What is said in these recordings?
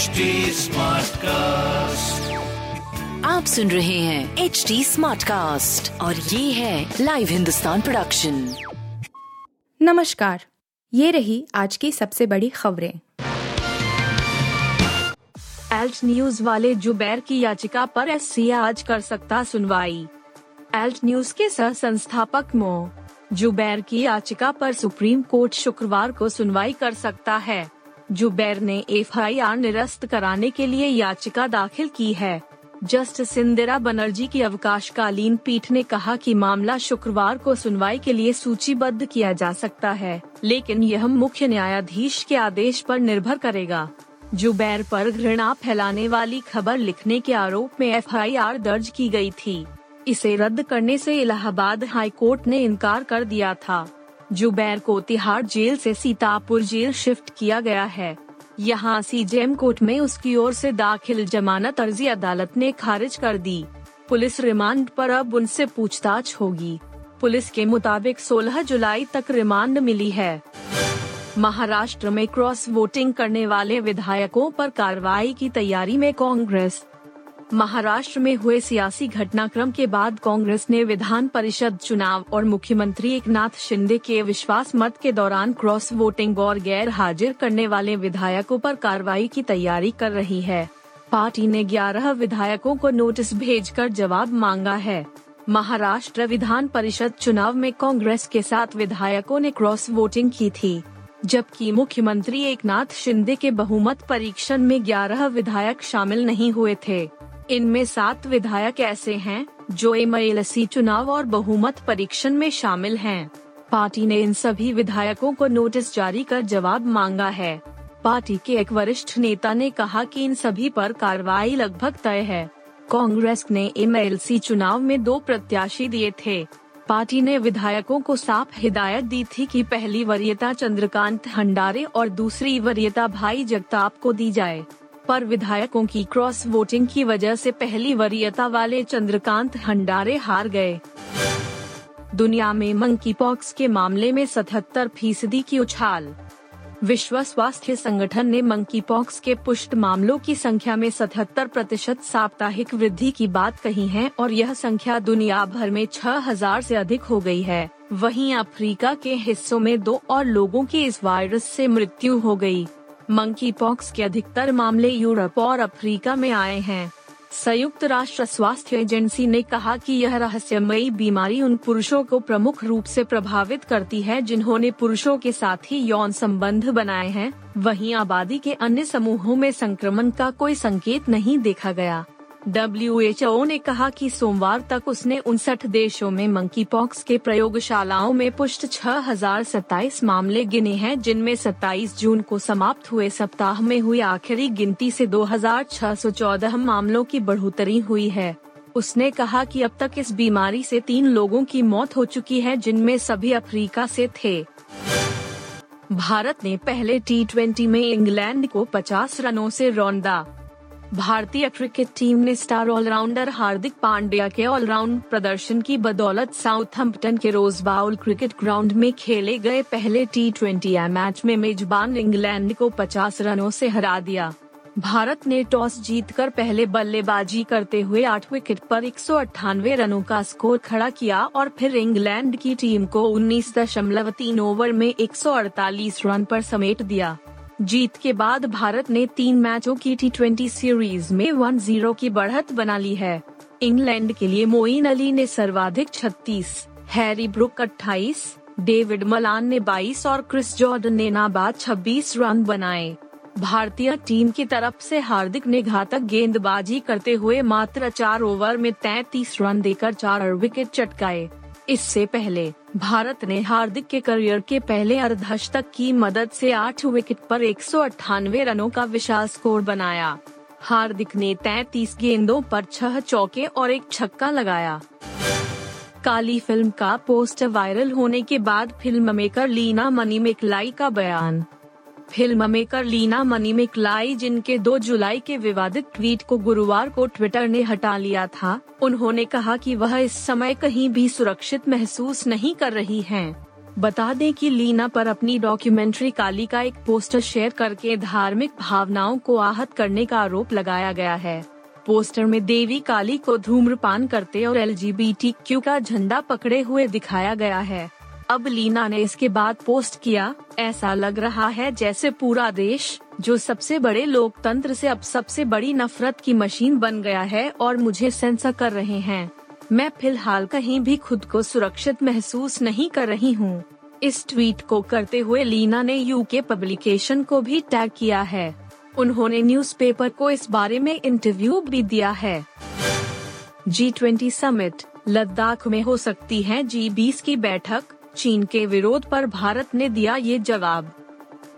HD cast आप सुन रहे हैं एच डी स्मार्ट कास्ट और ये है लाइव हिंदुस्तान प्रोडक्शन नमस्कार ये रही आज की सबसे बड़ी खबरें। एल्ट न्यूज़ वाले जुबैर की याचिका पर एस आज कर सकता सुनवाई। एल्ट न्यूज़ के सह संस्थापक मो। जुबैर की याचिका पर सुप्रीम कोर्ट शुक्रवार को सुनवाई कर सकता है। जुबैर ने एफआईआर निरस्त कराने के लिए याचिका दाखिल की है। जस्टिस इंदिरा बनर्जी की अवकाशकालीन पीठ ने कहा कि मामला शुक्रवार को सुनवाई के लिए सूचीबद्ध किया जा सकता है, लेकिन यह मुख्य न्यायाधीश के आदेश पर निर्भर करेगा। जुबैर पर घृणा फैलाने वाली खबर लिखने के आरोप में एफआईआर दर्ज की गई थी। इसे रद्द करने से इलाहाबाद हाई कोर्ट ने इनकार कर दिया था। जुबैर को तिहाड़ जेल से सीतापुर जेल शिफ्ट किया गया है। यहाँ सीजेएम कोर्ट में उसकी ओर से दाखिल जमानत अर्जी अदालत ने खारिज कर दी। पुलिस रिमांड पर अब उनसे पूछताछ होगी। पुलिस के मुताबिक 16 जुलाई तक रिमांड मिली है। महाराष्ट्र में क्रॉस वोटिंग करने वाले विधायकों पर कार्रवाई की तैयारी में कांग्रेस महाराष्ट्र में हुए सियासी घटनाक्रम के बाद कांग्रेस ने विधान परिषद चुनाव और मुख्यमंत्री एक नाथ शिंदे के विश्वास मत के दौरान क्रॉस वोटिंग और गैर हाजिर करने वाले विधायकों पर कार्रवाई की तैयारी कर रही है। पार्टी ने 11 विधायकों को नोटिस भेजकर जवाब मांगा है। महाराष्ट्र विधान परिषद चुनाव में कांग्रेस के साथ विधायकों ने क्रॉस वोटिंग की थी, जबकि मुख्यमंत्री एक नाथ शिंदे के बहुमत परीक्षण में 11 विधायक शामिल नहीं हुए थे। इनमें सात विधायक ऐसे हैं, जो एम चुनाव और बहुमत परीक्षण में शामिल हैं। पार्टी ने इन सभी विधायकों को नोटिस जारी कर जवाब मांगा है। पार्टी के एक वरिष्ठ नेता ने कहा कि इन सभी पर कार्रवाई लगभग तय है। कांग्रेस ने एमएलसी चुनाव में दो प्रत्याशी दिए थे। पार्टी ने विधायकों को साफ़ हिदायत दी थी कि पहली वरीयता चंद्रकांत हंडारे और दूसरी वरीयता भाई जगताप को दी जाए। पर विधायकों की क्रॉस वोटिंग की वजह से पहली वरीयता वाले चंद्रकांत हंडारे हार गए। दुनिया में मंकी पॉक्स के मामले में 77 फ़ीसदी की उछाल। विश्व स्वास्थ्य संगठन ने मंकी पॉक्स के पुष्ट मामलों की संख्या में 77 प्रतिशत साप्ताहिक वृद्धि की बात कही है और यह संख्या दुनिया भर में 6000 से अधिक हो गई है। वहीं अफ्रीका के हिस्सों में दो और लोगों की इस वायरस से मृत्यु हो गई। मंकी पॉक्स के अधिकतर मामले यूरोप और अफ्रीका में आए हैं। संयुक्त राष्ट्र स्वास्थ्य एजेंसी ने कहा कि यह रहस्यमयी बीमारी उन पुरुषों को प्रमुख रूप से प्रभावित करती है जिन्होंने पुरुषों के साथ ही यौन संबंध बनाए हैं। वहीं आबादी के अन्य समूहों में संक्रमण का कोई संकेत नहीं देखा गया। डब्ल्यूएचओ ने कहा कि सोमवार तक उसने उनसठ देशों में मंकी पॉक्स के प्रयोगशालाओं में पुष्ट छह मामले गिने हैं, जिनमें 27 जून को समाप्त हुए सप्ताह में हुई आखिरी गिनती से 2614 मामलों की बढ़ोतरी हुई है। उसने कहा कि अब तक इस बीमारी से तीन लोगों की मौत हो चुकी है, जिनमें सभी अफ्रीका से थे। भारत ने पहले टी में इंग्लैंड को 50 रनों से रौंदा। भारतीय क्रिकेट टीम ने स्टार ऑलराउंडर हार्दिक पांड्या के ऑलराउंड प्रदर्शन की बदौलत साउथहम्पटन के रोज बाउल क्रिकेट ग्राउंड में खेले गए पहले टी ट्वेंटी मैच में मेजबान इंग्लैंड को 50 रनों से हरा दिया। भारत ने टॉस जीतकर पहले बल्लेबाजी करते हुए आठ विकेट पर एक सौ अठानवे रनों का स्कोर खड़ा किया और फिर इंग्लैंड की टीम को उन्नीस दशमलव तीन ओवर में 148 रन पर समेट दिया। जीत के बाद भारत ने तीन मैचों की टी सीरीज़ में वन ज़ीरो की बढ़त बना ली है। इंग्लैंड के लिए मोइन अली ने सर्वाधिक 36, हैरी ब्रुक 28, डेविड मलान ने 22 और क्रिस जॉर्डन ने नाबाद 26 रन बनाए। भारतीय टीम की तरफ़ से हार्दिक ने घातक गेंदबाजी करते हुए मात्र चार ओवर में 33 रन देकर चार विकेट चटकाए। इससे पहले, भारत ने हार्दिक के करियर के पहले अर्धशतक की मदद से आठ विकेट पर एक सौ अट्ठानवे रनों का विशाल स्कोर बनाया। हार्दिक ने तैतीस गेंदों पर छह चौके और एक छक्का लगाया। काली फ़िल्म का पोस्टर वायरल होने के बाद film maker Leena Manimekalai का बयान। फ़िल्म मेकर लीना मनी में क्लाई जिनके 2 जुलाई के विवादित ट्वीट को गुरुवार को ट्विटर ने हटा लिया था। उन्होंने कहा कि वह इस समय कहीं भी सुरक्षित महसूस नहीं कर रही हैं। बता दें कि लीना पर अपनी डॉक्यूमेंट्री काली का एक पोस्टर शेयर करके धार्मिक भावनाओं को आहत करने का आरोप लगाया गया है। पोस्टर में देवी काली को धूम्रपान करते और एलजीबीटीक्यू का झंडा पकड़े हुए दिखाया गया है। अब लीना ने इसके बाद पोस्ट किया, ऐसा लग रहा है जैसे पूरा देश, जो सबसे बड़े लोकतंत्र से अब सबसे बड़ी नफरत की मशीन बन गया है और मुझे सेंसर कर रहे हैं। मैं फ़िलहाल कहीं भी खुद को सुरक्षित महसूस नहीं कर रही हूँ। इस ट्वीट को करते हुए लीना ने यूके पब्लिकेशन को भी टैग किया है। उन्होंने न्यूज़पेपर को इस बारे में इंटरव्यू भी दिया है। जी ट्वेंटी समिट लद्दाख में हो सकती है जी बीस की बैठक। चीन के विरोध पर भारत ने दिया ये जवाब।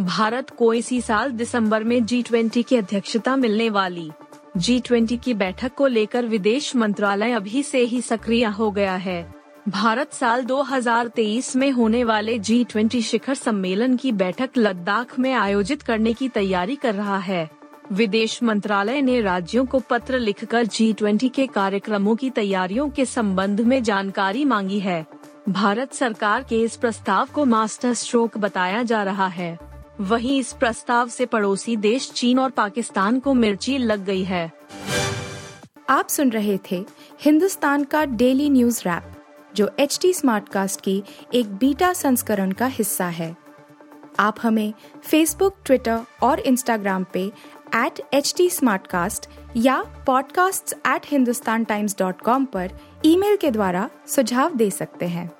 भारत को इसी साल दिसंबर में जी ट्वेंटी की अध्यक्षता मिलने वाली। जी ट्वेंटी की बैठक को लेकर विदेश मंत्रालय अभी से ही सक्रिय हो गया है। भारत साल 2023 में होने वाले जी ट्वेंटी शिखर सम्मेलन की बैठक लद्दाख में आयोजित करने की तैयारी कर रहा है। विदेश मंत्रालय ने राज्यों को पत्र लिखकर जी ट्वेंटी के कार्यक्रमों की तैयारियों के संबंध में जानकारी मांगी है। भारत सरकार के इस प्रस्ताव को मास्टर स्ट्रोक बताया जा रहा है। वहीं इस प्रस्ताव से पड़ोसी देश चीन और पाकिस्तान को मिर्ची लग गई है। आप सुन रहे थे हिंदुस्तान का डेली न्यूज़ रैप, जो एच टी स्मार्ट कास्ट की एक बीटा संस्करण का हिस्सा है। आप हमें फेसबुक ट्विटर और इंस्टाग्राम पे एट एच टी या podcasts@hindustantimes.com पर ईमेल के द्वारा सुझाव दे सकते हैं।